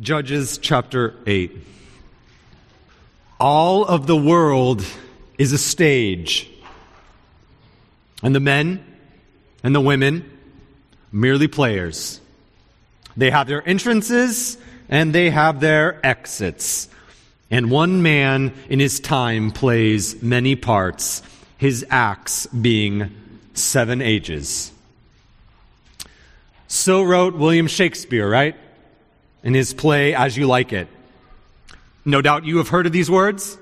Judges chapter 8. All of the world is a stage, and the men and the women merely players. They have their entrances and they have their exits. And one man in his time plays many parts, his acts being seven ages. So wrote William Shakespeare, right? In his play, As You Like It. No doubt you have heard of these words.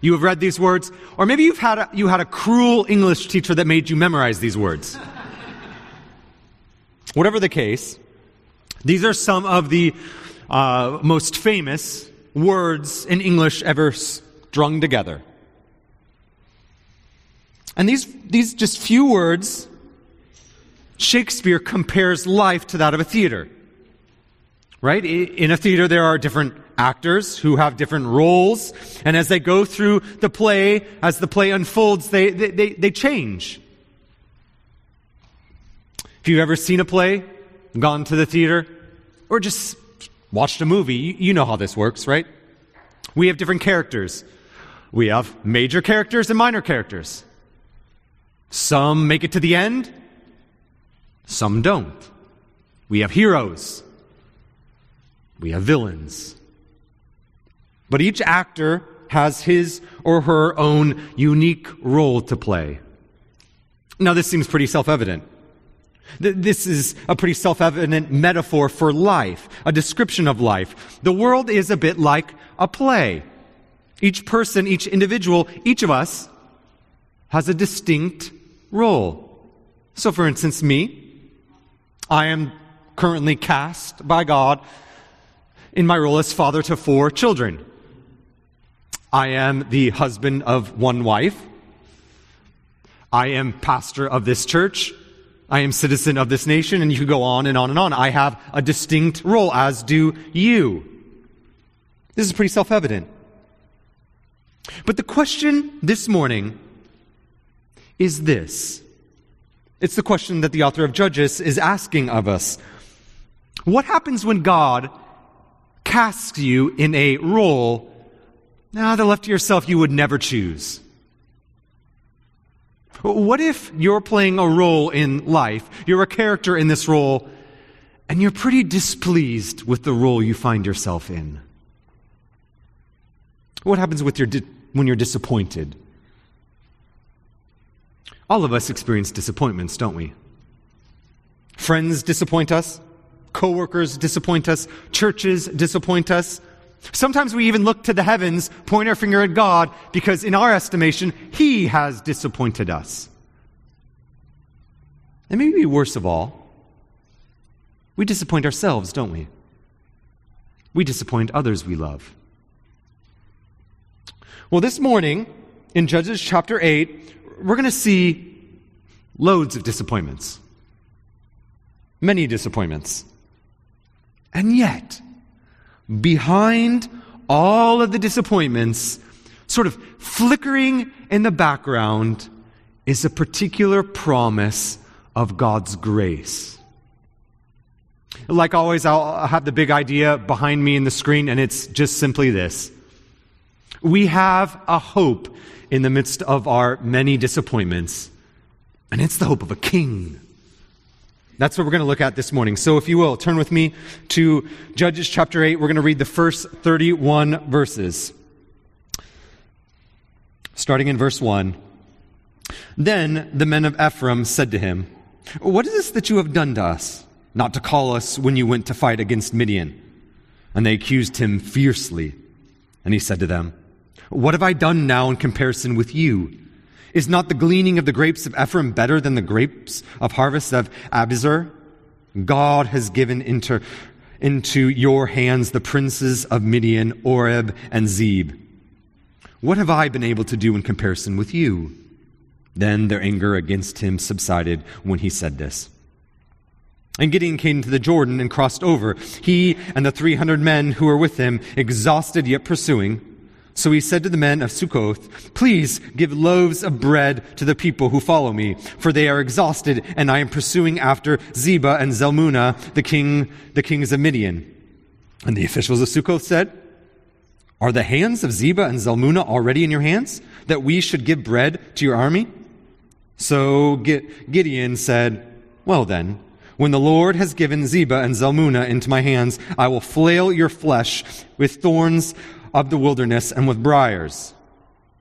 You have read these words. Or maybe you've had a, you had a cruel English teacher that made you memorize these words. Whatever the case, these are some of the uh, most famous words in English ever strung together. And these, these just few words, Shakespeare compares life to that of a theater. Right? In a theater, there are different actors who have different roles, and as they go through the play, as the play unfolds, they, they, they, they change. If you've ever seen a play, gone to the theater, or just watched a movie, you know how this works, right? We have different characters. We have major characters and minor characters. Some make it to the end, some don't. We have heroes, we have villains. But each actor has his or her own unique role to play. Now, this seems pretty self evident. This is a pretty self evident metaphor for life, a description of life. The world is a bit like a play. Each person, each individual, each of us has a distinct role. So, for instance, me, I am currently cast by God in my role as father to four children. I am the husband of one wife. I am pastor of this church. I am citizen of this nation, and you could go on and on and on. I have a distinct role, as do you. This is pretty self evident. But the question this morning is this it's the question that the author of Judges is asking of us. What happens when God casts you in a role now that left to yourself you would never choose? What if you're playing a role in life, you're a character in this role, and you're pretty displeased with the role you find yourself in? What happens with your di- when you're disappointed? All of us experience disappointments, don't we? Friends disappoint us, coworkers disappoint us, churches disappoint us. Sometimes we even look to the heavens, point our finger at God, because in our estimation, He has disappointed us. And maybe worse of all, we disappoint ourselves, don't we? We disappoint others we love. Well, this morning, in Judges chapter 8, we're going to see loads of disappointments. Many disappointments. And yet, behind all of the disappointments, sort of flickering in the background, is a particular promise of God's grace. Like always, I'll have the big idea behind me in the screen, and it's just simply this. We have a hope in the midst of our many disappointments, and it's the hope of a king. That's what we're going to look at this morning. So, if you will, turn with me to Judges chapter 8. We're going to read the first 31 verses. Starting in verse 1. Then the men of Ephraim said to him, What is this that you have done to us, not to call us when you went to fight against Midian? And they accused him fiercely. And he said to them, What have I done now in comparison with you? Is not the gleaning of the grapes of Ephraim better than the grapes of harvest of Abiezer? God has given into, into your hands the princes of Midian, Oreb, and Zeb. What have I been able to do in comparison with you? Then their anger against him subsided when he said this. And Gideon came to the Jordan and crossed over, he and the 300 men who were with him, exhausted yet pursuing. So he said to the men of Sukkoth, Please give loaves of bread to the people who follow me, for they are exhausted, and I am pursuing after Zebah and Zalmunna, the king, the kings of Midian. And the officials of Sukkoth said, Are the hands of Zebah and Zalmunna already in your hands, that we should give bread to your army? So Gideon said, Well then, when the Lord has given Zebah and Zalmunna into my hands, I will flail your flesh with thorns of the wilderness and with briars.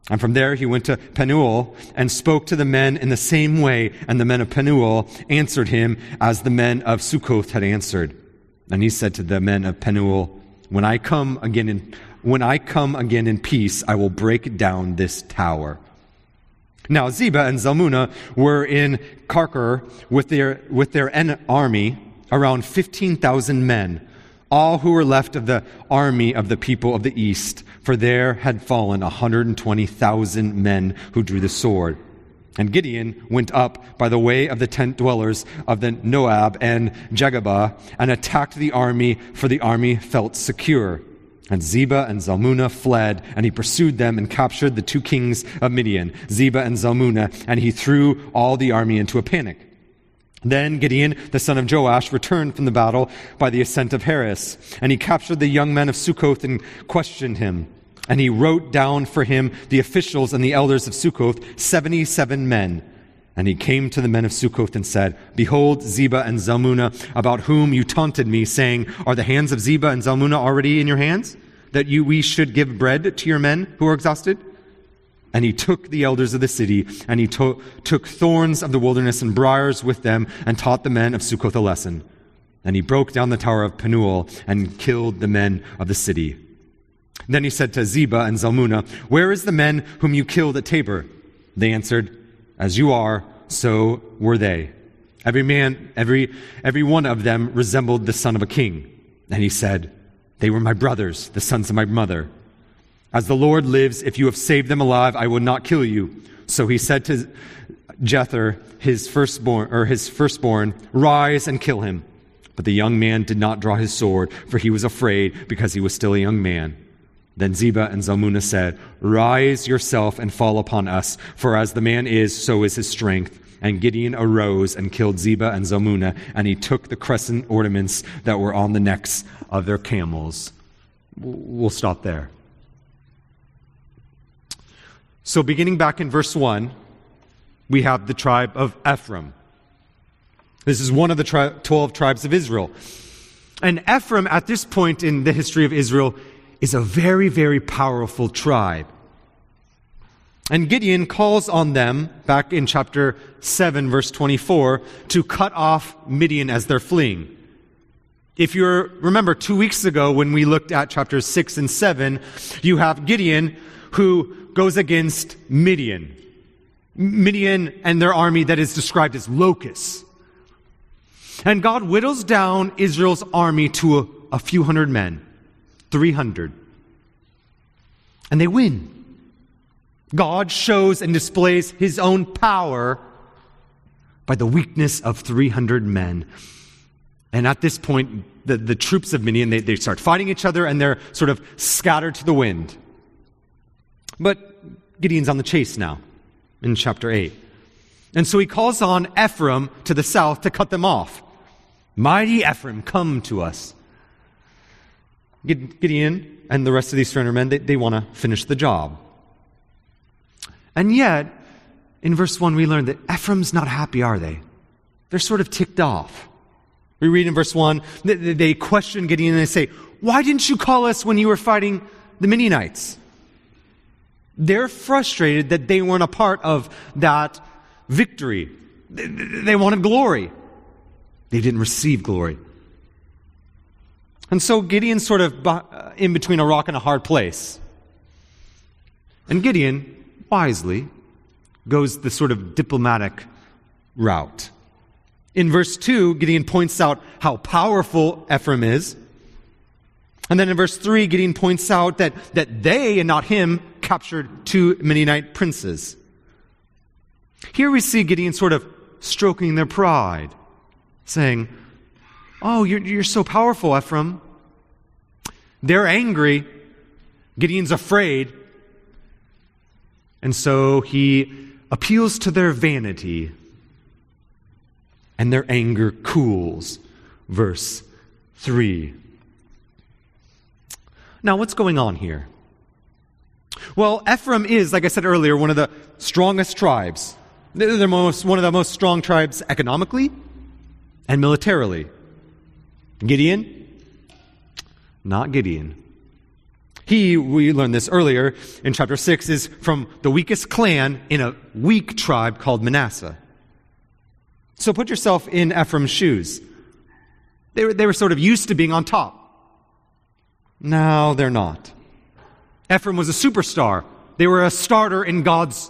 And from there he went to Penuel and spoke to the men in the same way, and the men of Penuel answered him as the men of Sukkoth had answered. And he said to the men of Penuel, When I come again in, when I come again in peace, I will break down this tower. Now Zebah and Zalmunna were in Karkor with their, with their army, around 15,000 men, all who were left of the army of the people of the east, for there had fallen 120,000 men who drew the sword. And Gideon went up by the way of the tent dwellers of the Nobah and Jogbehah and attacked the army, for the army felt secure. And Zebah and Zalmunna fled, and he pursued them and captured the two kings of Midian, Zebah and Zalmunna, and he threw all the army into a panic. Then Gideon, the son of Joash, returned from the battle by the ascent of Heres, and he captured the young men of Sukkoth and questioned him. And he wrote down for him the officials and the elders of Sukkoth, 77 men. And he came to the men of Sukkoth and said, Behold, Zebah and Zalmunna, about whom you taunted me, saying, Are the hands of Zebah and Zalmunna already in your hands? That you, we should give bread to your men who are exhausted? And he took the elders of the city, and he to- took thorns of the wilderness and briars with them, and taught the men of Sukkoth a lesson. And he broke down the tower of Penuel, and killed the men of the city. Then he said to Zebah and Zalmunna, Where is the men whom you killed at Tabor? They answered, As you are, so were they. Every man, every, every one of them resembled the son of a king. And he said, They were my brothers, the sons of my mother. As the Lord lives, if you have saved them alive, I will not kill you. So he said to Jether, his firstborn, or his firstborn, Rise and kill him. But the young man did not draw his sword, for he was afraid, because he was still a young man. Then Zebah and Zalmunna said, Rise yourself and fall upon us, for as the man is, so is his strength. And Gideon arose and killed Zebah and Zalmunna, and he took the crescent ornaments that were on the necks of their camels. We'll stop there. So, beginning back in verse 1, we have the tribe of Ephraim. This is one of the tri- 12 tribes of Israel. And Ephraim, at this point in the history of Israel, is a very, very powerful tribe. And Gideon calls on them, back in chapter 7, verse 24, to cut off Midian as they're fleeing. If you remember two weeks ago when we looked at chapters 6 and 7, you have Gideon who goes against Midian. Midian and their army that is described as locusts. And God whittles down Israel's army to a, a few hundred men. 300. And they win. God shows and displays his own power by the weakness of 300 men. And at this point, the, the troops of Midian, they, they start fighting each other and they're sort of scattered to the wind. But Gideon's on the chase now in chapter 8. And so he calls on Ephraim to the south to cut them off. Mighty Ephraim, come to us. Gideon and the rest of these 300 men, they, they want to finish the job. And yet, in verse 1, we learn that Ephraim's not happy, are they? They're sort of ticked off. We read in verse 1, they, they question Gideon and they say, Why didn't you call us when you were fighting the Midianites? They're frustrated that they weren't a part of that victory. They, wanted glory. They didn't receive glory. And so Gideon's sort of uh, in between a rock and a hard place. And Gideon, wisely, goes the sort of diplomatic route. In verse 2, Gideon points out how powerful Ephraim is. And then in verse 3, Gideon points out that, that they, and not him, captured two Midianite princes. Here we see Gideon sort of stroking their pride, saying, Oh, you're, you're so powerful, Ephraim. They're angry. Gideon's afraid. And so he appeals to their vanity, and their anger cools. Verse 3. Now, what's going on here? Well, Ephraim is, like I said earlier, one of the strongest tribes. They're most, one of the most strong tribes economically and militarily. Gideon? Not Gideon. He, we learned this earlier in chapter 6, is from the weakest clan in a weak tribe called Manasseh. So put yourself in Ephraim's shoes. They were, they were sort of used to being on top. Now they're not. Ephraim was a superstar. They were a starter in God's,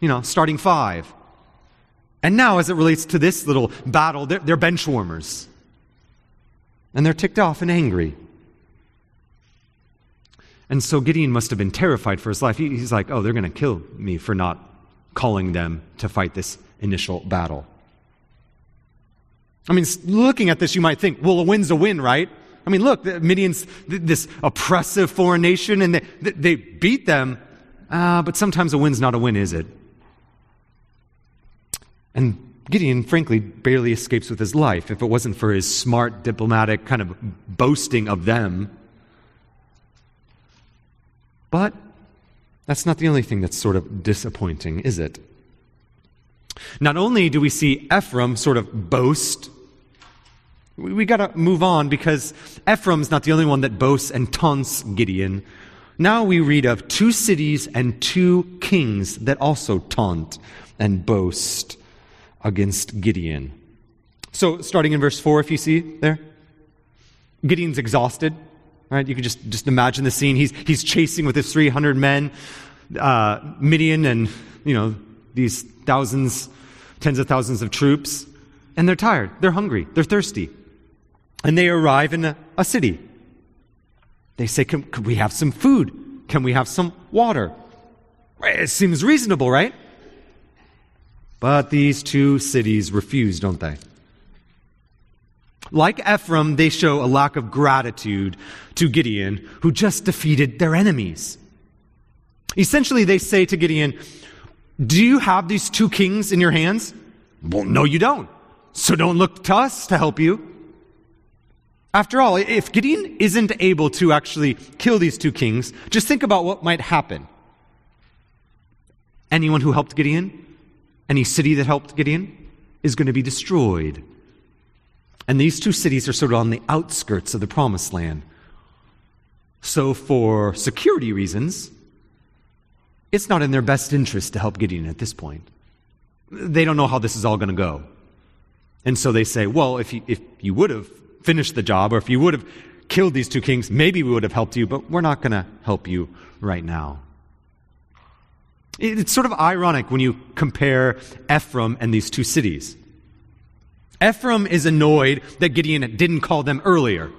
you know, starting five. And now, as it relates to this little battle, they're, they're bench warmers. And they're ticked off and angry. And so Gideon must have been terrified for his life. He, he's like, oh, they're going to kill me for not calling them to fight this initial battle. I mean, looking at this, you might think, well, a win's a win, right? I mean, look, the Midian's this oppressive foreign nation, and they, they beat them, uh, but sometimes a win's not a win, is it? And Gideon, frankly, barely escapes with his life if it wasn't for his smart, diplomatic kind of boasting of them. But that's not the only thing that's sort of disappointing, is it? Not only do we see Ephraim sort of boast, we, we got to move on because Ephraim's not the only one that boasts and taunts Gideon. Now we read of two cities and two kings that also taunt and boast against Gideon. So, starting in verse 4, if you see there, Gideon's exhausted. Right? You can just, just imagine the scene. He's, he's chasing with his 300 men, uh, Midian and, you know, these thousands, tens of thousands of troops. And they're tired. They're hungry. They're thirsty. And they arrive in a, a city. They say, can, can we have some food? Can we have some water? It seems reasonable, right? But these two cities refuse, don't they? Like Ephraim, they show a lack of gratitude to Gideon, who just defeated their enemies. Essentially, they say to Gideon, Do you have these two kings in your hands? Well, no, you don't. So don't look to us to help you. After all, if Gideon isn't able to actually kill these two kings, just think about what might happen. Anyone who helped Gideon, any city that helped Gideon, is going to be destroyed. And these two cities are sort of on the outskirts of the promised land. So, for security reasons, it's not in their best interest to help Gideon at this point. They don't know how this is all going to go. And so they say, well, if you, if you would have finished the job, or if you would have killed these two kings, maybe we would have helped you, but we're not going to help you right now. It's sort of ironic when you compare Ephraim and these two cities. Ephraim is annoyed that Gideon didn't call them earlier.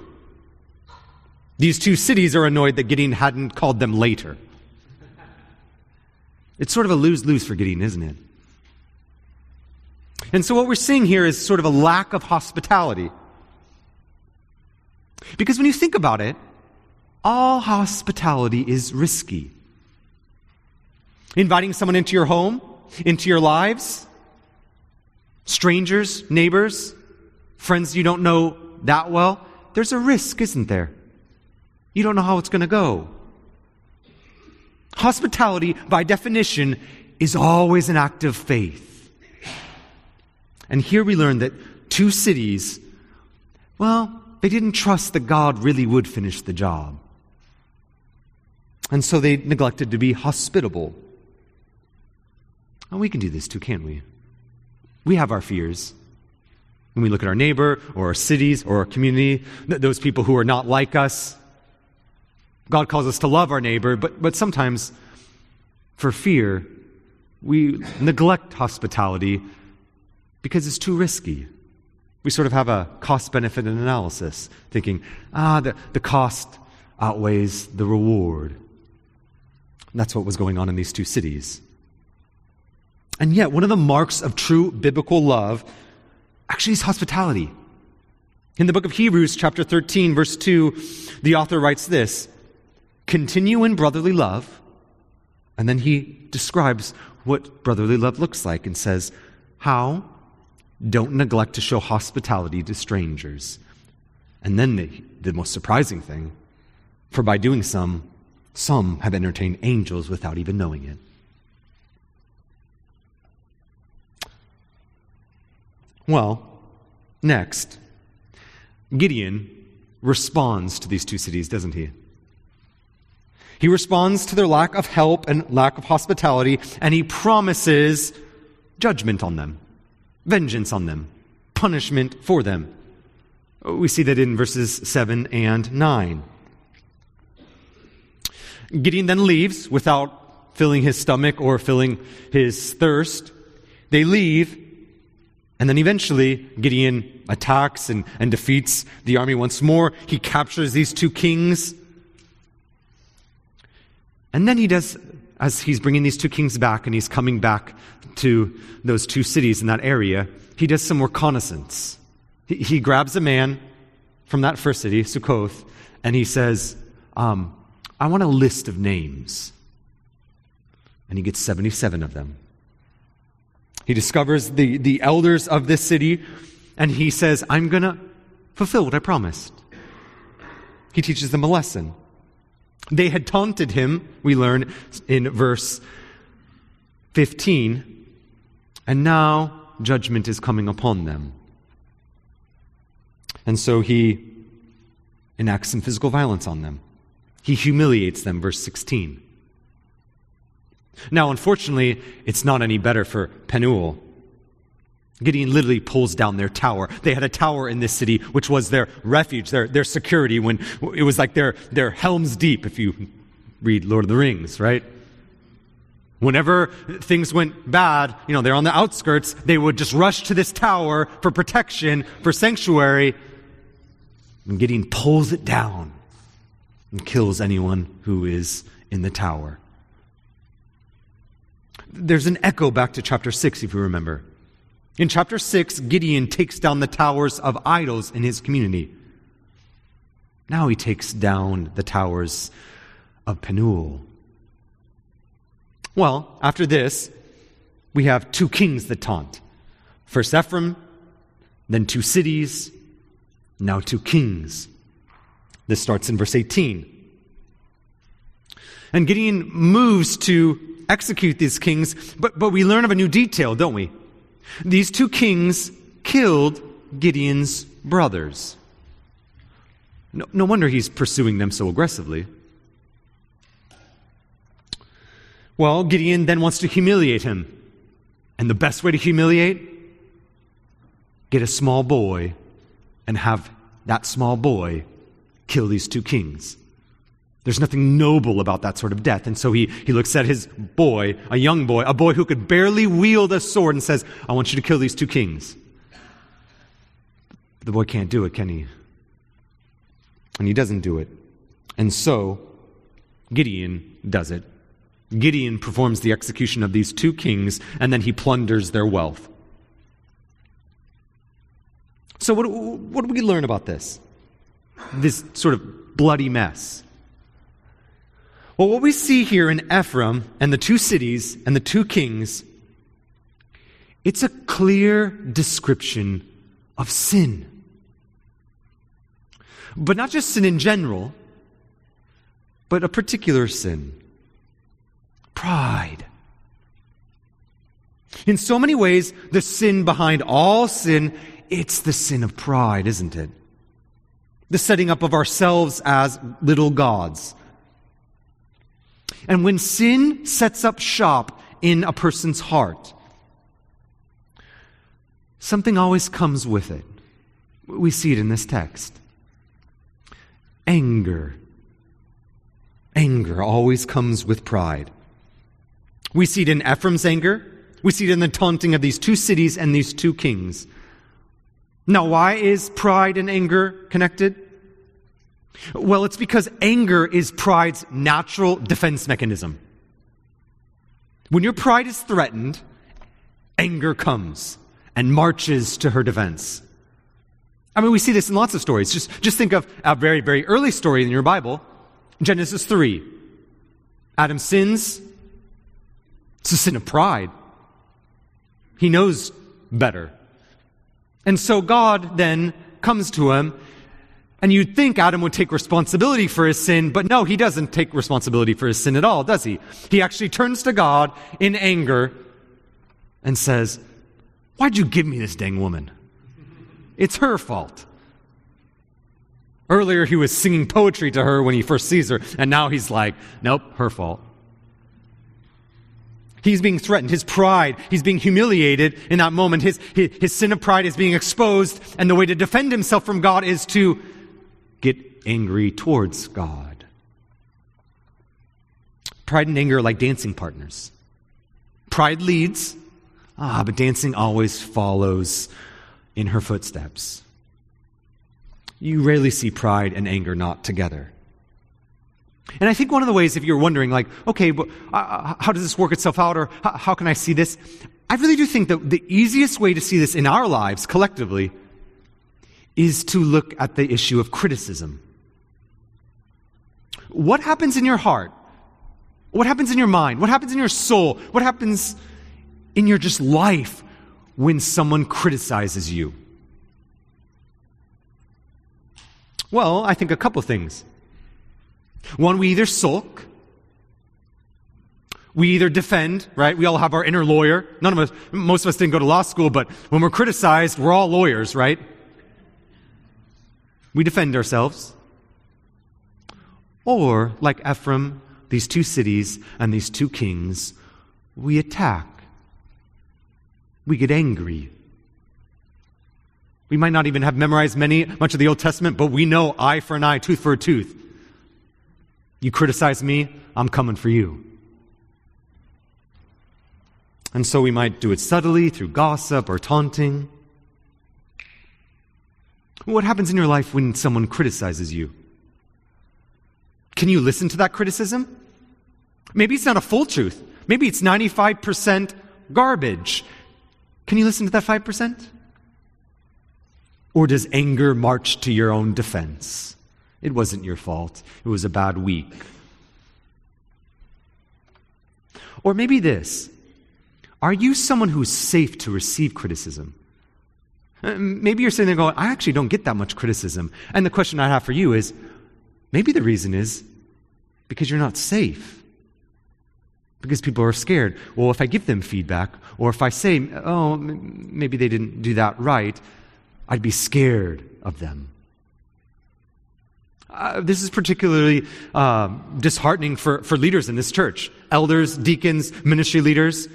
These two cities are annoyed that Gideon hadn't called them later. It's sort of a lose lose for Gideon, isn't it? And so, what we're seeing here is sort of a lack of hospitality. Because when you think about it, all hospitality is risky. Inviting someone into your home, into your lives, strangers, neighbors, friends you don't know that well, there's a risk, isn't there? You don't know how it's going to go. Hospitality, by definition, is always an act of faith. And here we learn that two cities, well, they didn't trust that God really would finish the job. And so they neglected to be hospitable. And we can do this too, can't we? We have our fears. When we look at our neighbor or our cities or our community, th- those people who are not like us, God calls us to love our neighbor, but, but sometimes for fear, we neglect hospitality because it's too risky. We sort of have a cost benefit analysis, thinking, ah, the, the cost outweighs the reward. And that's what was going on in these two cities. And yet, one of the marks of true biblical love actually is hospitality. In the book of Hebrews, chapter 13, verse 2, the author writes this Continue in brotherly love. And then he describes what brotherly love looks like and says, How? Don't neglect to show hospitality to strangers. And then the, the most surprising thing For by doing some, some have entertained angels without even knowing it. Well, next, Gideon responds to these two cities, doesn't he? He responds to their lack of help and lack of hospitality, and he promises judgment on them, vengeance on them, punishment for them. We see that in verses 7 and 9. Gideon then leaves without filling his stomach or filling his thirst. They leave, and then eventually Gideon attacks and, and defeats the army once more. He captures these two kings. And then he does, as he's bringing these two kings back and he's coming back to those two cities in that area, he does some reconnaissance. He, he grabs a man from that first city, Sukkoth, and he says, um, I want a list of names. And he gets 77 of them. He discovers the, the elders of this city, and he says, I'm going to fulfill what I promised. He teaches them a lesson. They had taunted him, we learn in verse 15, and now judgment is coming upon them. And so he enacts some physical violence on them. He humiliates them, verse 16. Now, unfortunately, it's not any better for Penuel. Gideon literally pulls down their tower. They had a tower in this city, which was their refuge, their, their security, when it was like their, their helms deep, if you read Lord of the Rings, right? Whenever things went bad, you know, they're on the outskirts, they would just rush to this tower for protection, for sanctuary. And Gideon pulls it down and kills anyone who is in the tower. There's an echo back to chapter 6, if you remember. In chapter 6, Gideon takes down the towers of idols in his community. Now he takes down the towers of Penuel. Well, after this, we have two kings that taunt. First Ephraim, then two cities, now two kings. This starts in verse 18. And Gideon moves to execute these kings, but, but we learn of a new detail, don't we? These two kings killed Gideon's brothers. No, no wonder he's pursuing them so aggressively. Well, Gideon then wants to humiliate him. And the best way to humiliate? Get a small boy and have that small boy kill these two kings. There's nothing noble about that sort of death. And so he, he looks at his boy, a young boy, a boy who could barely wield a sword, and says, I want you to kill these two kings. The boy can't do it, can he? And he doesn't do it. And so Gideon does it. Gideon performs the execution of these two kings, and then he plunders their wealth. So, what, what do we learn about this? This sort of bloody mess. Well, what we see here in Ephraim and the two cities and the two kings, it's a clear description of sin. But not just sin in general, but a particular sin pride. In so many ways, the sin behind all sin, it's the sin of pride, isn't it? The setting up of ourselves as little gods, and when sin sets up shop in a person's heart, something always comes with it. We see it in this text anger. Anger always comes with pride. We see it in Ephraim's anger. We see it in the taunting of these two cities and these two kings. Now, why is pride and anger connected? Well, it's because anger is pride's natural defense mechanism. When your pride is threatened, anger comes and marches to her defense. I mean, we see this in lots of stories. Just, just think of a very, very early story in your Bible Genesis 3. Adam sins. It's a sin of pride. He knows better. And so God then comes to him And you'd think Adam would take responsibility for his sin, but no, he doesn't take responsibility for his sin at all, does he? He actually turns to God in anger and says, Why'd you give me this dang woman? It's her fault. Earlier, he was singing poetry to her when he first sees her, and now he's like, Nope, her fault. He's being threatened. His pride, he's being humiliated in that moment. His, his, his sin of pride is being exposed, and the way to defend himself from God is to get angry towards God. Pride and anger are like dancing partners. Pride leads, ah, but dancing always follows in her footsteps. You rarely see pride and anger not together. And I think one of the ways, if you're wondering, like, okay, but, uh, how does this work itself out, or how, how can I see this? I really do think that the easiest way to see this in our lives collectively is to look at the issue of criticism. What happens in your heart? What happens in your mind? What happens in your soul? What happens in your just life when someone criticizes you? Well, I think a couple things. One, we either sulk, we either defend, right? We all have our inner lawyer. None of us, most of us didn't go to law school, but when we're criticized, we're all lawyers, right? We defend ourselves. Or, like Ephraim, these two cities and these two kings, we attack. We get angry. We might not even have memorized many, much of the Old Testament, but we know eye for an eye, tooth for a tooth. You criticize me, I'm coming for you. And so we might do it subtly through gossip or taunting. What happens in your life when someone criticizes you? Can you listen to that criticism? Maybe it's not a full truth. Maybe it's 95% garbage. Can you listen to that 5%? Or does anger march to your own defense? It wasn't your fault. It was a bad week. Or maybe this Are you someone who's safe to receive criticism? Uh, maybe you're sitting there going, I actually don't get that much criticism. And the question I have for you is maybe the reason is because you're not safe. Because people are scared. Well, if I give them feedback, or if I say, oh, maybe they didn't do that right, I'd be scared of them. Uh, this is particularly uh, disheartening for, for leaders in this church elders, deacons, ministry leaders.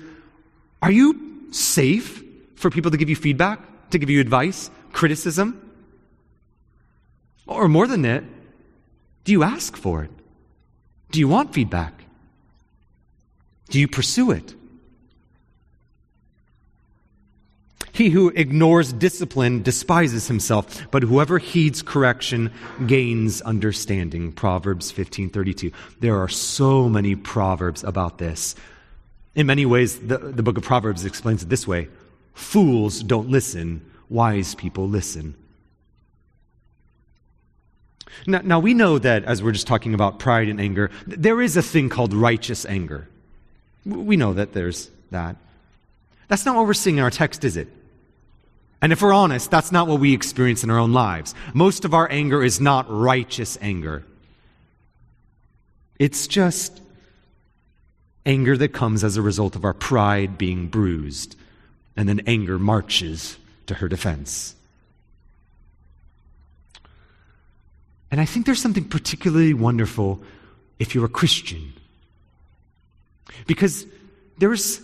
Are you safe for people to give you feedback? To give you advice, criticism? Or more than that, do you ask for it? Do you want feedback? Do you pursue it? He who ignores discipline despises himself, but whoever heeds correction gains understanding. Proverbs 15:32. There are so many proverbs about this. In many ways, the, the book of Proverbs explains it this way Fools don't listen, wise people listen. Now, now, we know that as we're just talking about pride and anger, there is a thing called righteous anger. We know that there's that. That's not what we're seeing in our text, is it? And if we're honest, that's not what we experience in our own lives. Most of our anger is not righteous anger. It's just anger that comes as a result of our pride being bruised and then anger marches to her defense. And I think there's something particularly wonderful if you're a Christian. Because there's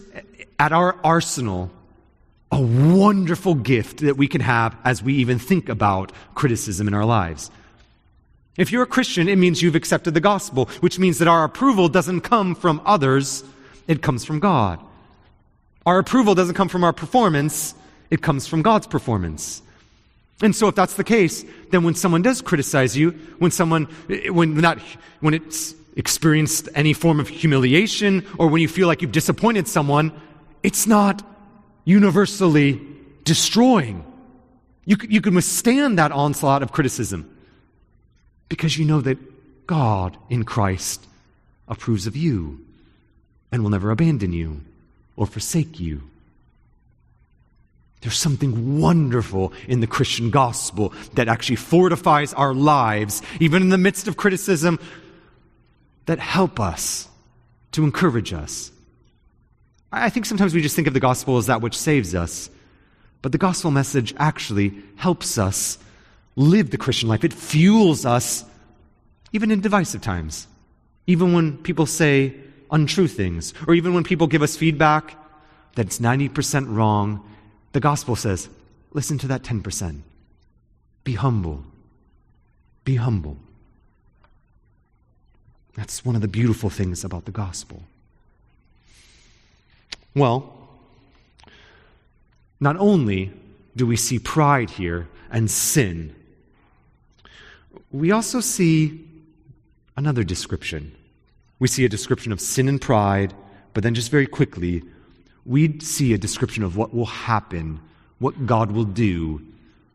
at our arsenal a wonderful gift that we can have as we even think about criticism in our lives. If you're a Christian, it means you've accepted the gospel, which means that our approval doesn't come from others, it comes from God. Our approval doesn't come from our performance, it comes from God's performance. And so if that's the case, then when someone does criticize you, when someone, when not, when it's experienced any form of humiliation, or when you feel like you've disappointed someone, it's not universally destroying. You, you can withstand that onslaught of criticism because you know that God in Christ approves of you and will never abandon you or forsake you. There's something wonderful in the Christian gospel that actually fortifies our lives, even in the midst of criticism, that help us, to encourage us. I think sometimes we just think of the gospel as that which saves us, but the gospel message actually helps us live the Christian life. It fuels us, even in divisive times, even when people say untrue things, or even when people give us feedback that it's 90% wrong the gospel says, listen to that 10%. Be humble. Be humble. That's one of the beautiful things about the gospel. Well, not only do we see pride here and sin, we also see another description. We see a description of sin and pride, but then just very quickly, we see a description of what will happen, what God will do,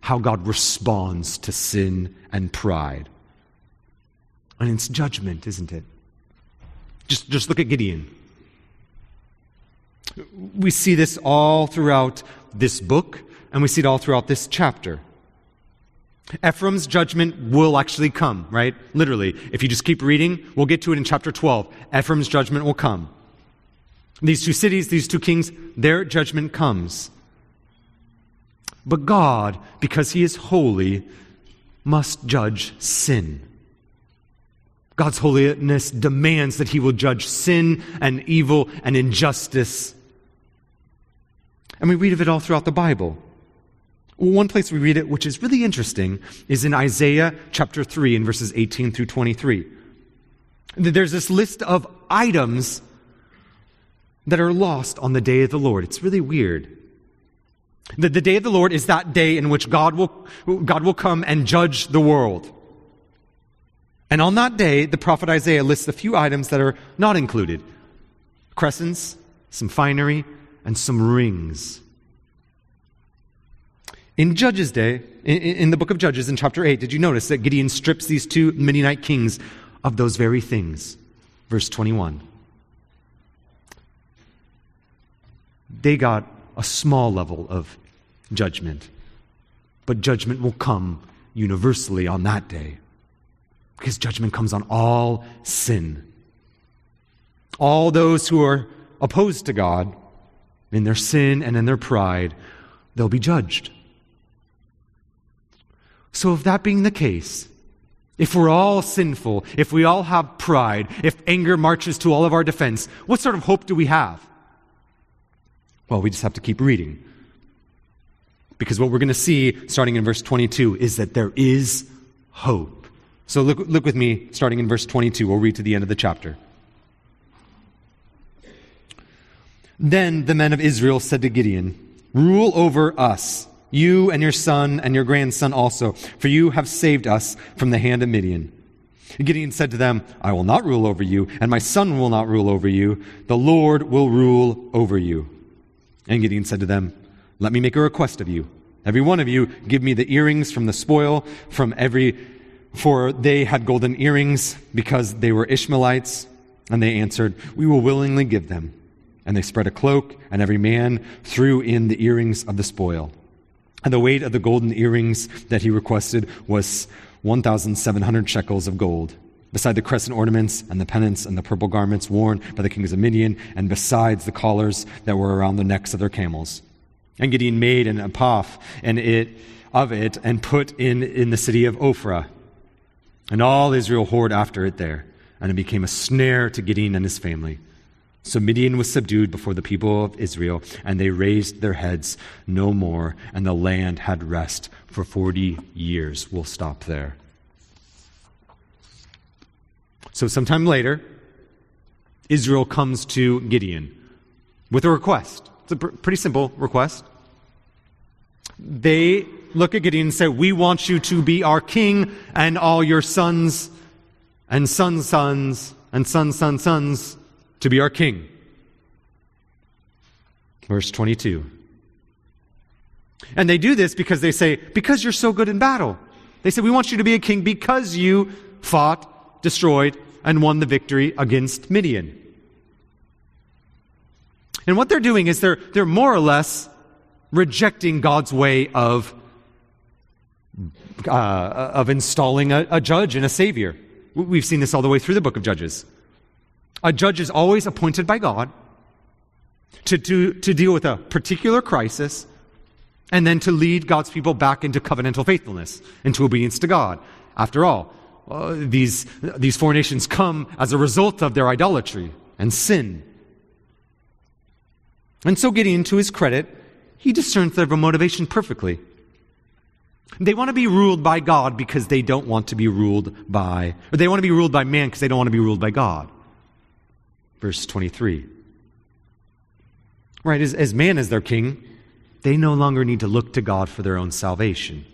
how God responds to sin and pride. And it's judgment, isn't it? Just, just look at Gideon. We see this all throughout this book, and we see it all throughout this chapter. Ephraim's judgment will actually come, right? Literally. If you just keep reading, we'll get to it in chapter 12. Ephraim's judgment will come. These two cities, these two kings, their judgment comes. But God, because He is holy, must judge sin. God's holiness demands that He will judge sin and evil and injustice. And we read of it all throughout the Bible. One place we read it, which is really interesting, is in Isaiah chapter 3, in verses 18 through 23. There's this list of items that are lost on the day of the Lord. It's really weird. The, the day of the Lord is that day in which God will, God will come and judge the world. And on that day, the prophet Isaiah lists a few items that are not included crescents, some finery, and some rings. In Judges' Day, in, the book of Judges, in chapter 8, did you notice that Gideon strips these two Midianite kings of those very things? Verse 21. they got a small level of judgment. But judgment will come universally on that day. Because judgment comes on all sin. All those who are opposed to God in their sin and in their pride, they'll be judged. So, if that being the case, if we're all sinful, if we all have pride, if anger marches to all of our defense, what sort of hope do we have? Well, we just have to keep reading. Because what we're going to see, starting in verse 22, is that there is hope. So look, look with me, starting in verse 22. We'll read to the end of the chapter. Then the men of Israel said to Gideon, Rule over us, you and your son and your grandson also, for you have saved us from the hand of Midian. Gideon said to them, I will not rule over you, and my son will not rule over you. The Lord will rule over you. And Gideon said to them, Let me make a request of you. Every one of you give me the earrings from the spoil from every, for they had golden earrings because they were Ishmaelites. And they answered, We will willingly give them. And they spread a cloak, and every man threw in the earrings of the spoil. And the weight of the golden earrings that he requested was 1,700 shekels of gold beside the crescent ornaments and the pennants and the purple garments worn by the kings of Midian, and besides the collars that were around the necks of their camels. And Gideon made an ephod and it of it and put in in the city of Ophrah. And all Israel whored after it there, and it became a snare to Gideon and his family. So Midian was subdued before the people of Israel, and they raised their heads no more, and the land had rest for forty years. We'll stop there. So, sometime later, Israel comes to Gideon with a request. It's a pr- pretty simple request. They look at Gideon and say, We want you to be our king and all your sons and sons' sons and sons' sons' sons to be our king. Verse 22. And they do this because they say, Because you're so good in battle. They say, We want you to be a king because you fought destroyed, and won the victory against Midian. And what they're doing is they're, they're more or less rejecting God's way of, uh, of installing a, a judge and a savior. We've seen this all the way through the book of Judges. A judge is always appointed by God to, to, deal with a particular crisis and then to lead God's people back into covenantal faithfulness, into obedience to God. After all, uh, these, these four nations come as a result of their idolatry and sin. And so, Gideon, to his credit, he discerns their motivation perfectly. They want to be ruled by God because they don't want to be ruled by, or they want to be ruled by man because they don't want to be ruled by God. Verse 23. Right, as, as man is their king, they no longer need to look to God for their own salvation.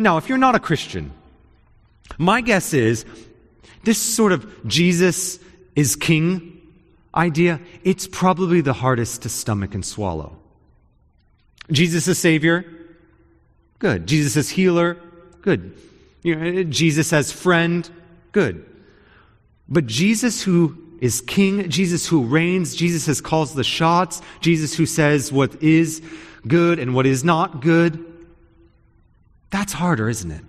Now, if you're not a Christian, my guess is this sort of Jesus is king idea, it's probably the hardest to stomach and swallow. Jesus is Savior, good. Jesus is healer, good. You know, Jesus as friend, good. But Jesus who is king, Jesus who reigns, Jesus who calls the shots, Jesus who says what is good and what is not good, that's harder, isn't it?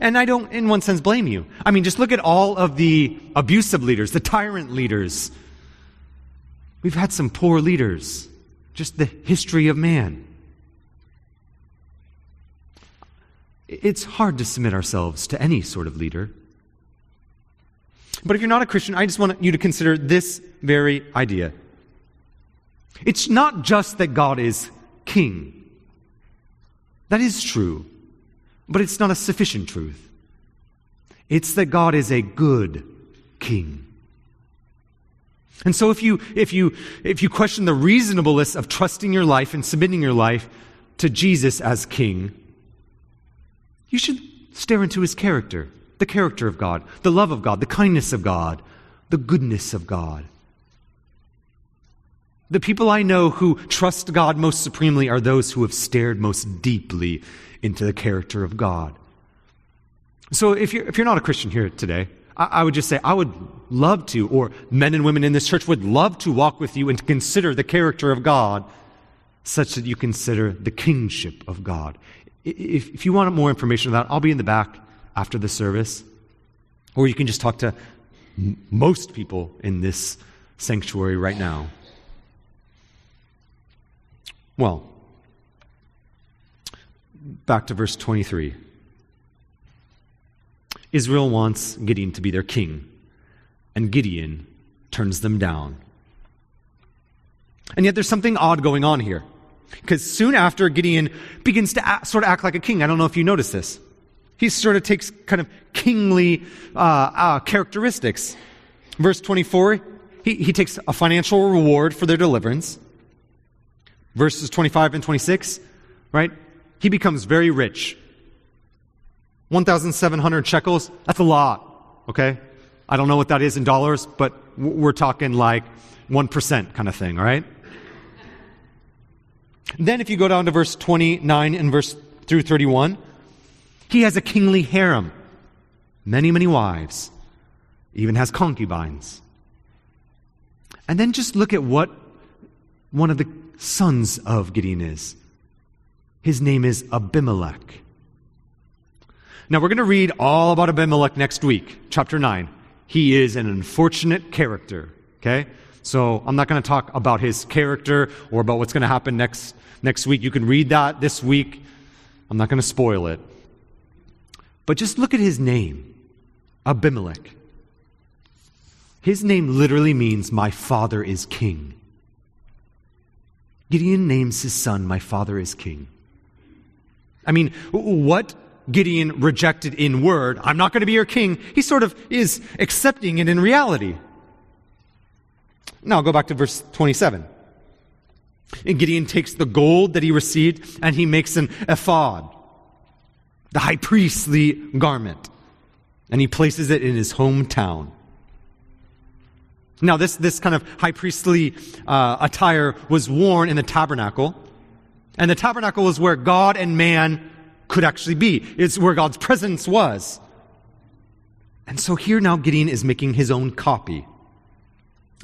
And I don't, in one sense, blame you. I mean, just look at all of the abusive leaders, the tyrant leaders. We've had some poor leaders, just the history of man. It's hard to submit ourselves to any sort of leader. But if you're not a Christian, I just want you to consider this very idea. It's not just that God is king. That is true. But it's not a sufficient truth. It's that God is a good king. And so if you, if you, if you question the reasonableness of trusting your life and submitting your life to Jesus as king, you should stare into his character, the character of God, the love of God, the kindness of God, the goodness of God. The people I know who trust God most supremely are those who have stared most deeply into the character of God. So if you're, if you're not a Christian here today, I, I would just say, I would love to, or men and women in this church would love to walk with you and to consider the character of God such that you consider the kingship of God. If, if you want more information on that, I'll be in the back after the service. Or you can just talk to most people in this sanctuary right now. Well, back to verse 23. Israel wants Gideon to be their king, and Gideon turns them down. And yet there's something odd going on here. Because soon after, Gideon begins to act, sort of act like a king. I don't know if you notice this. He sort of takes kind of kingly uh, uh, characteristics. Verse 24, he, he takes a financial reward for their deliverance. Verses 25 and 26, right? he becomes very rich. 1,700 shekels, that's a lot, okay? I don't know what that is in dollars, but we're talking like 1% kind of thing, all right? Then if you go down to verse 29 and verse through 31, he has a kingly harem, many, many wives, even has concubines. And then just look at what one of the sons of Gideon is. His name is Abimelech. Now, we're going to read all about Abimelech next week, chapter 9. He is an unfortunate character, okay? So I'm not going to talk about his character or about what's going to happen next, next week. You can read that this week. I'm not going to spoil it. But just look at his name Abimelech. His name literally means, My father is king. Gideon names his son, My father is king. I mean, what Gideon rejected in word, I'm not going to be your king, he sort of is accepting it in reality. Now go back to verse 27. And Gideon takes the gold that he received and he makes an ephod, the high priestly garment, and he places it in his hometown. Now, this, this kind of high priestly uh, attire was worn in the tabernacle. And the tabernacle was where God and man could actually be. It's where God's presence was. And so here now Gideon is making his own copy.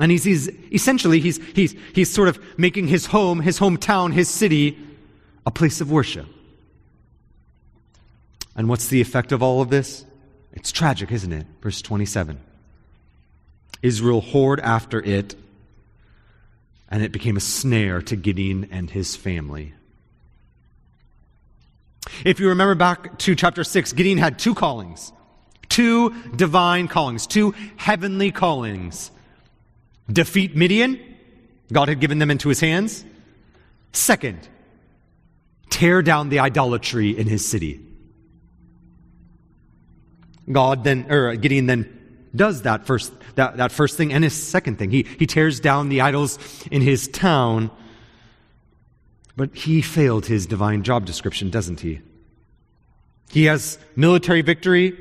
And he's, he's essentially, he's, he's, he's sort of making his home, his hometown, his city, a place of worship. And what's the effect of all of this? It's tragic, isn't it? Verse 27. Israel whored after it, and it became a snare to Gideon and his family. If you remember back to chapter 6, Gideon had two callings, two divine callings, two heavenly callings defeat Midian, God had given them into his hands. Second, tear down the idolatry in his city. God then, or Gideon then does that first, that, that first thing and his second thing. He, he tears down the idols in his town, but he failed his divine job description, doesn't he? He has military victory,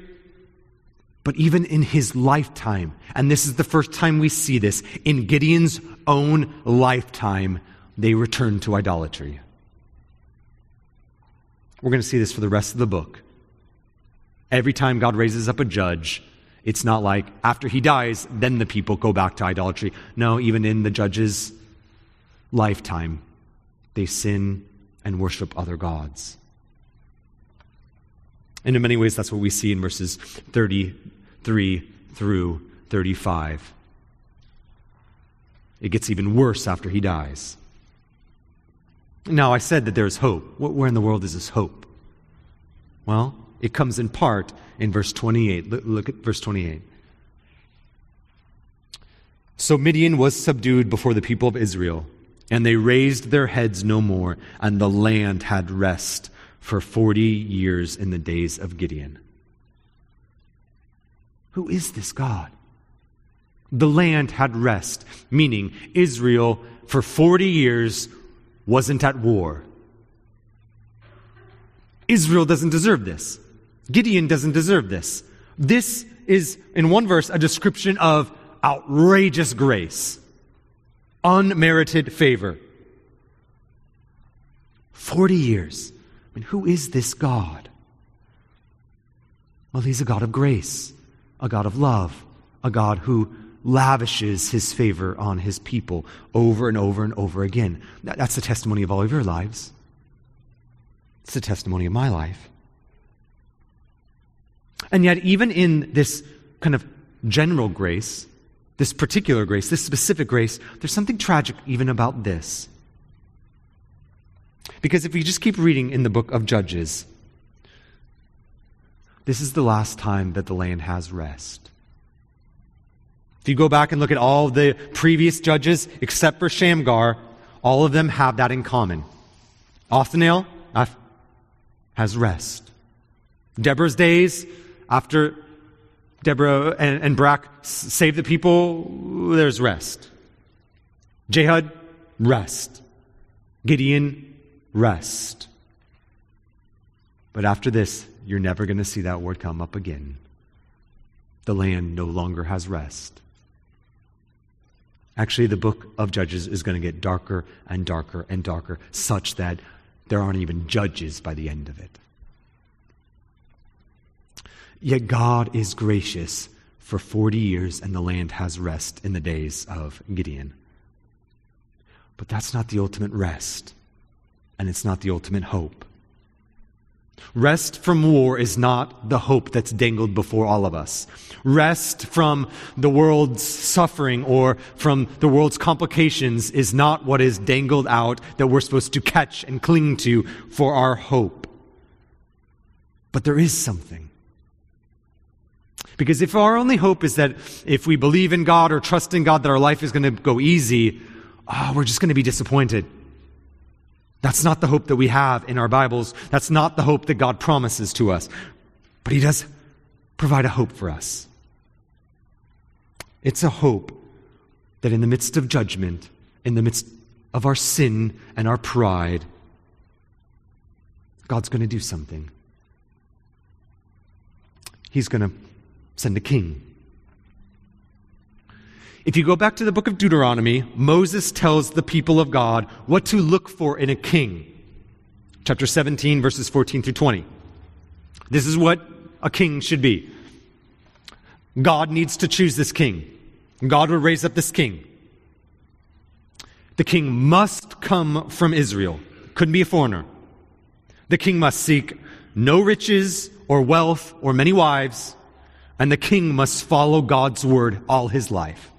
but even in his lifetime, and this is the first time we see this, in Gideon's own lifetime, they return to idolatry. We're going to see this for the rest of the book. Every time God raises up a judge, it's not like after he dies, then the people go back to idolatry. No, even in the judge's lifetime, they sin and worship other gods. And in many ways, that's what we see in verses 33 through 35. It gets even worse after he dies. Now, I said that there's hope. Where in the world is this hope? Well, it comes in part in verse 28. Look at verse 28. So Midian was subdued before the people of Israel, and they raised their heads no more, and the land had rest for 40 years in the days of Gideon. Who is this God? The land had rest, meaning Israel for 40 years wasn't at war. Israel doesn't deserve this. Gideon doesn't deserve this. This is, in one verse, a description of outrageous grace, unmerited favor. 40 years. I mean, who is this God? Well, he's a God of grace a God of love, a God who lavishes his favor on his people over and over and over again. That's the testimony of all of your lives. It's the testimony of my life. And yet, even in this kind of general grace, this particular grace, this specific grace, there's something tragic even about this. Because if we just keep reading in the book of Judges, this is the last time that the land has rest. If you go back and look at all the previous judges, except for Shamgar, all of them have that in common. Othniel uh, has rest. Deborah's days, after Deborah and, and Barak saved the people, there's rest. Ehud, rest. Gideon, rest. But after this, you're never going to see that word come up again. The land no longer has rest. Actually, the book of Judges is going to get darker and darker and darker, such that there aren't even judges by the end of it. Yet God is gracious for 40 years, and the land has rest in the days of Gideon. But that's not the ultimate rest, and it's not the ultimate hope. Rest from war is not the hope that's dangled before all of us. Rest from the world's suffering or from the world's complications is not what is dangled out that we're supposed to catch and cling to for our hope. But there is something. Because if our only hope is that if we believe in God or trust in God that our life is going to go easy, oh, we're just going to be disappointed. That's not the hope that we have in our Bibles. That's not the hope that God promises to us. But He does provide a hope for us. It's a hope that in the midst of judgment, in the midst of our sin and our pride, God's going to do something. He's going to send a king. If you go back to the book of Deuteronomy, Moses tells the people of God what to look for in a king. Chapter 17, verses 14 through 20. This is what a king should be. God needs to choose this king. God will raise up this king. The king must come from Israel, couldn't be a foreigner. The king must seek no riches or wealth or many wives, and the king must follow God's word all his life.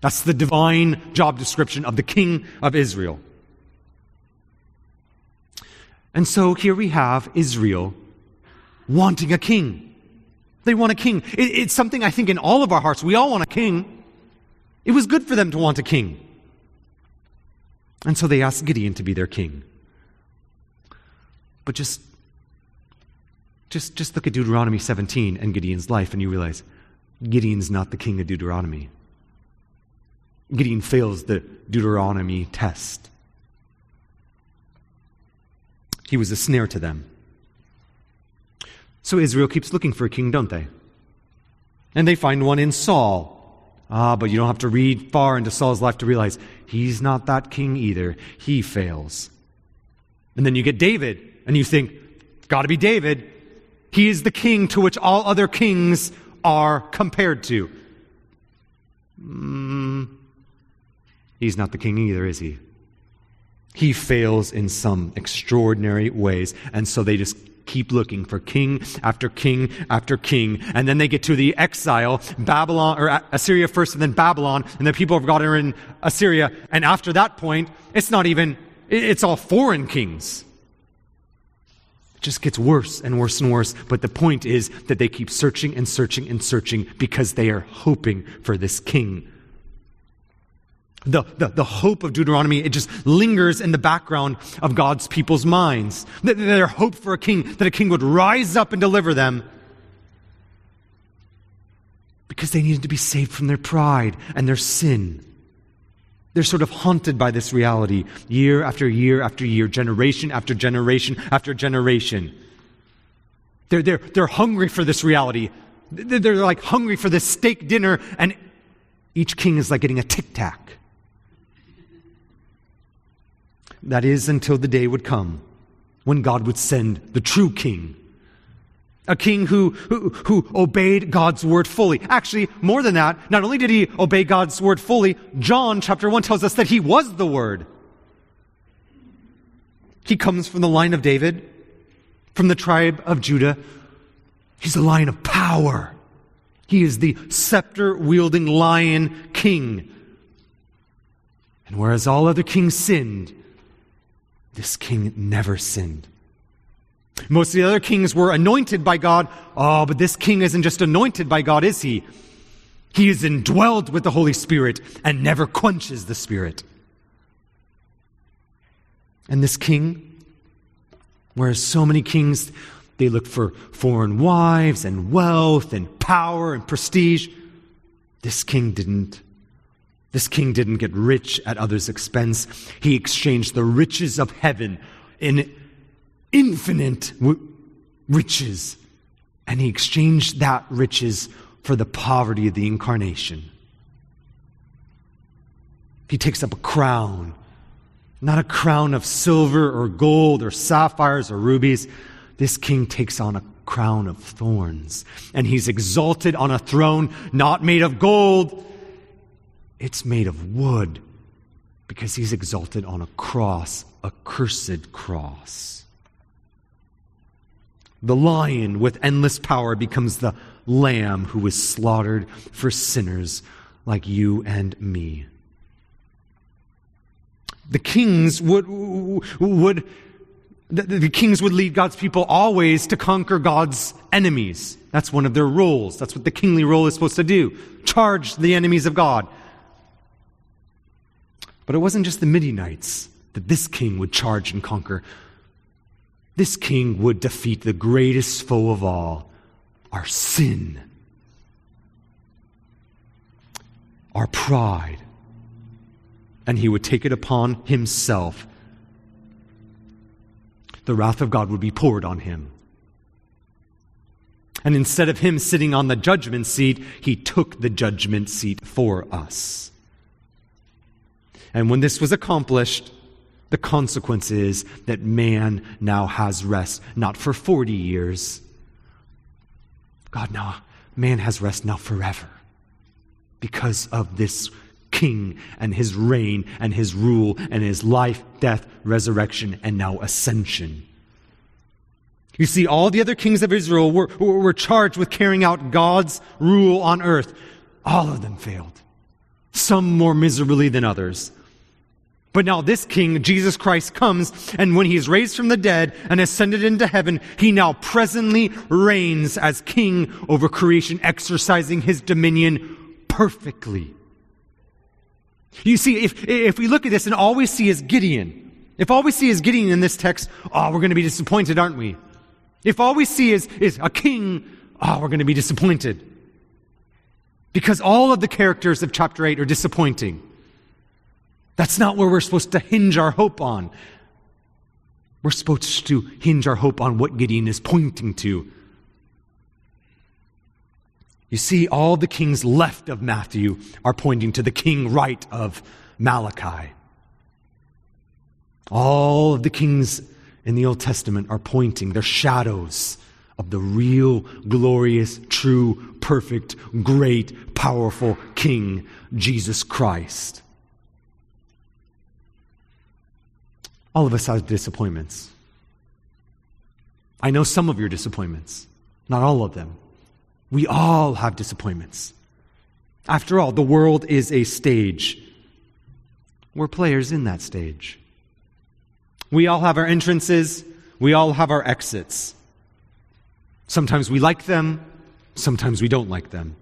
That's the divine job description of the king of Israel. And so here we have Israel wanting a king. They want a king. It, it's something I think in all of our hearts. We all want a king. It was good for them to want a king. And so they asked Gideon to be their king. But just, just, just look at Deuteronomy 17 and Gideon's life, and you realize Gideon's not the king of Deuteronomy. Gideon fails the Deuteronomy test. He was a snare to them. So Israel keeps looking for a king, don't they? And they find one in Saul. Ah, but you don't have to read far into Saul's life to realize he's not that king either. He fails. And then you get David, and you think, gotta be David. He is the king to which all other kings are compared to. Mm, he's not the king either, is he? He fails in some extraordinary ways, and so they just keep looking for king after king after king. And then they get to the exile, Babylon, or Assyria first and then Babylon, and the people of God are in Assyria. And after that point, it's not even, it's all foreign kings. Just gets worse and worse and worse. But the point is that they keep searching and searching and searching because they are hoping for this king the, the, the, hope of Deuteronomy, it just lingers in the background of God's people's minds. Their hope for a king, that a king would rise up and deliver them. Because they needed to be saved from their pride and their sin. They're sort of haunted by this reality year after year after year, generation after generation after generation. They're, they're, they're hungry for this reality. They're like hungry for this steak dinner, and each king is like getting a tic tac. That is, until the day would come when God would send the true king. A king who, who, who obeyed God's word fully. Actually, more than that, not only did he obey God's word fully, John chapter 1 tells us that he was the word. He comes from the line of David, from the tribe of Judah. He's a lion of power. He is the scepter wielding lion king. And whereas all other kings sinned, this king never sinned. Most of the other kings were anointed by God. Oh, but this king isn't just anointed by God, is he? He is indwelled with the Holy Spirit and never quenches the Spirit. And this king, whereas so many kings, they look for foreign wives and wealth and power and prestige, this king didn't. This king didn't get rich at others' expense. He exchanged the riches of heaven in infinite riches. And he exchanged that riches for the poverty of the incarnation. He takes up a crown, not a crown of silver or gold or sapphires or rubies. This king takes on a crown of thorns, and he's exalted on a throne not made of gold it's made of wood because he's exalted on a cross, a cursed cross. The lion with endless power becomes the lamb who was slaughtered for sinners like you and me. The kings would, would the, kings would lead God's people always to conquer God's enemies. That's one of their roles. That's what the kingly role is supposed to do. Charge the enemies of God. But it wasn't just the Midianites that this king would charge and conquer. This king would defeat the greatest foe of all, our sin, our pride. And he would take it upon himself. The wrath of God would be poured on him. And instead of him sitting on the judgment seat, he took the judgment seat for us. And when this was accomplished, the consequence is that man now has rest, not for 40 years. God, now, man has rest now forever. because of this king and his reign and his rule and his life, death, resurrection, and now ascension. You see, all the other kings of Israel were, were charged with carrying out God's rule on earth. All of them failed, some more miserably than others. But now this king, Jesus Christ, comes, and when he is raised from the dead and ascended into heaven, he now presently reigns as king over creation, exercising his dominion perfectly. You see, if, if we look at this and all we see is Gideon, if all we see is Gideon in this text, oh, we're going to be disappointed, aren't we? If all we see is, is a king, oh, we're going to be disappointed. Because all of the characters of chapter 8 are disappointing. That's not where we're supposed to hinge our hope on. We're supposed to hinge our hope on what Gideon is pointing to. You see, all the kings left of Matthew are pointing to the king right of Malachi. All of the kings in the Old Testament are pointing, they're shadows of the real, glorious, true, perfect, great, powerful King, Jesus Christ. All of us have disappointments. I know some of your disappointments, not all of them. We all have disappointments. After all, the world is a stage. We're players in that stage. We all have our entrances, we all have our exits. Sometimes we like them, sometimes we don't like them.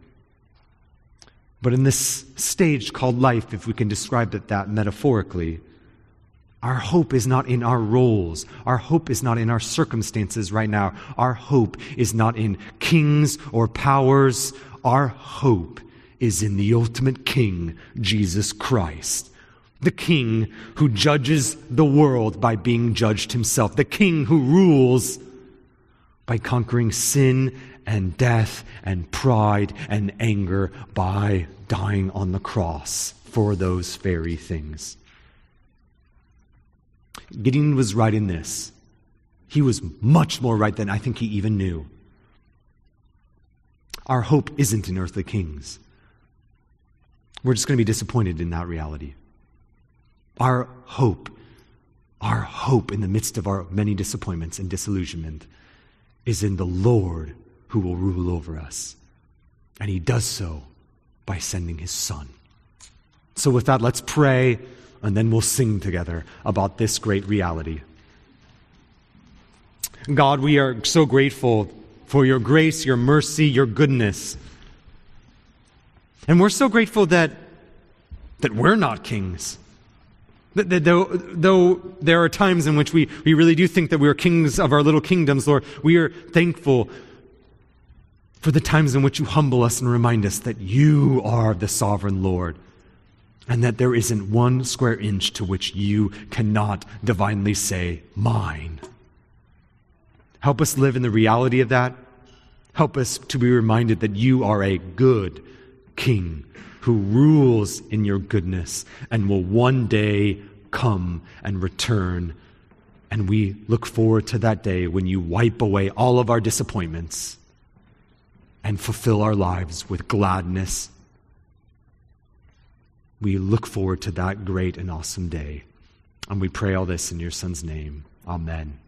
But in this stage called life, if we can describe it that metaphorically, our hope is not in our roles. Our hope is not in our circumstances right now. Our hope is not in kings or powers. Our hope is in the ultimate King, Jesus Christ the king who judges the world by being judged himself, the king who rules by conquering sin and death and pride and anger by dying on the cross for those very things. Gideon was right in this. He was much more right than I think he even knew. Our hope isn't in earthly kings. We're just going to be disappointed in that reality. Our hope, our hope in the midst of our many disappointments and disillusionment is in the Lord who will rule over us. And he does so by sending his son. So, with that, let's pray and then we'll sing together about this great reality. God, we are so grateful for your grace, your mercy, your goodness. And we're so grateful that, that we're not kings. That though, though there are times in which we, we really do think that we are kings of our little kingdoms, Lord, we are thankful for the times in which you humble us and remind us that you are the sovereign Lord and that there isn't one square inch to which you cannot divinely say, Mine. Help us live in the reality of that. Help us to be reminded that you are a good king who rules in your goodness and will one day come and return. And we look forward to that day when you wipe away all of our disappointments and fulfill our lives with gladness. We look forward to that great and awesome day. And we pray all this in your Son's name. Amen.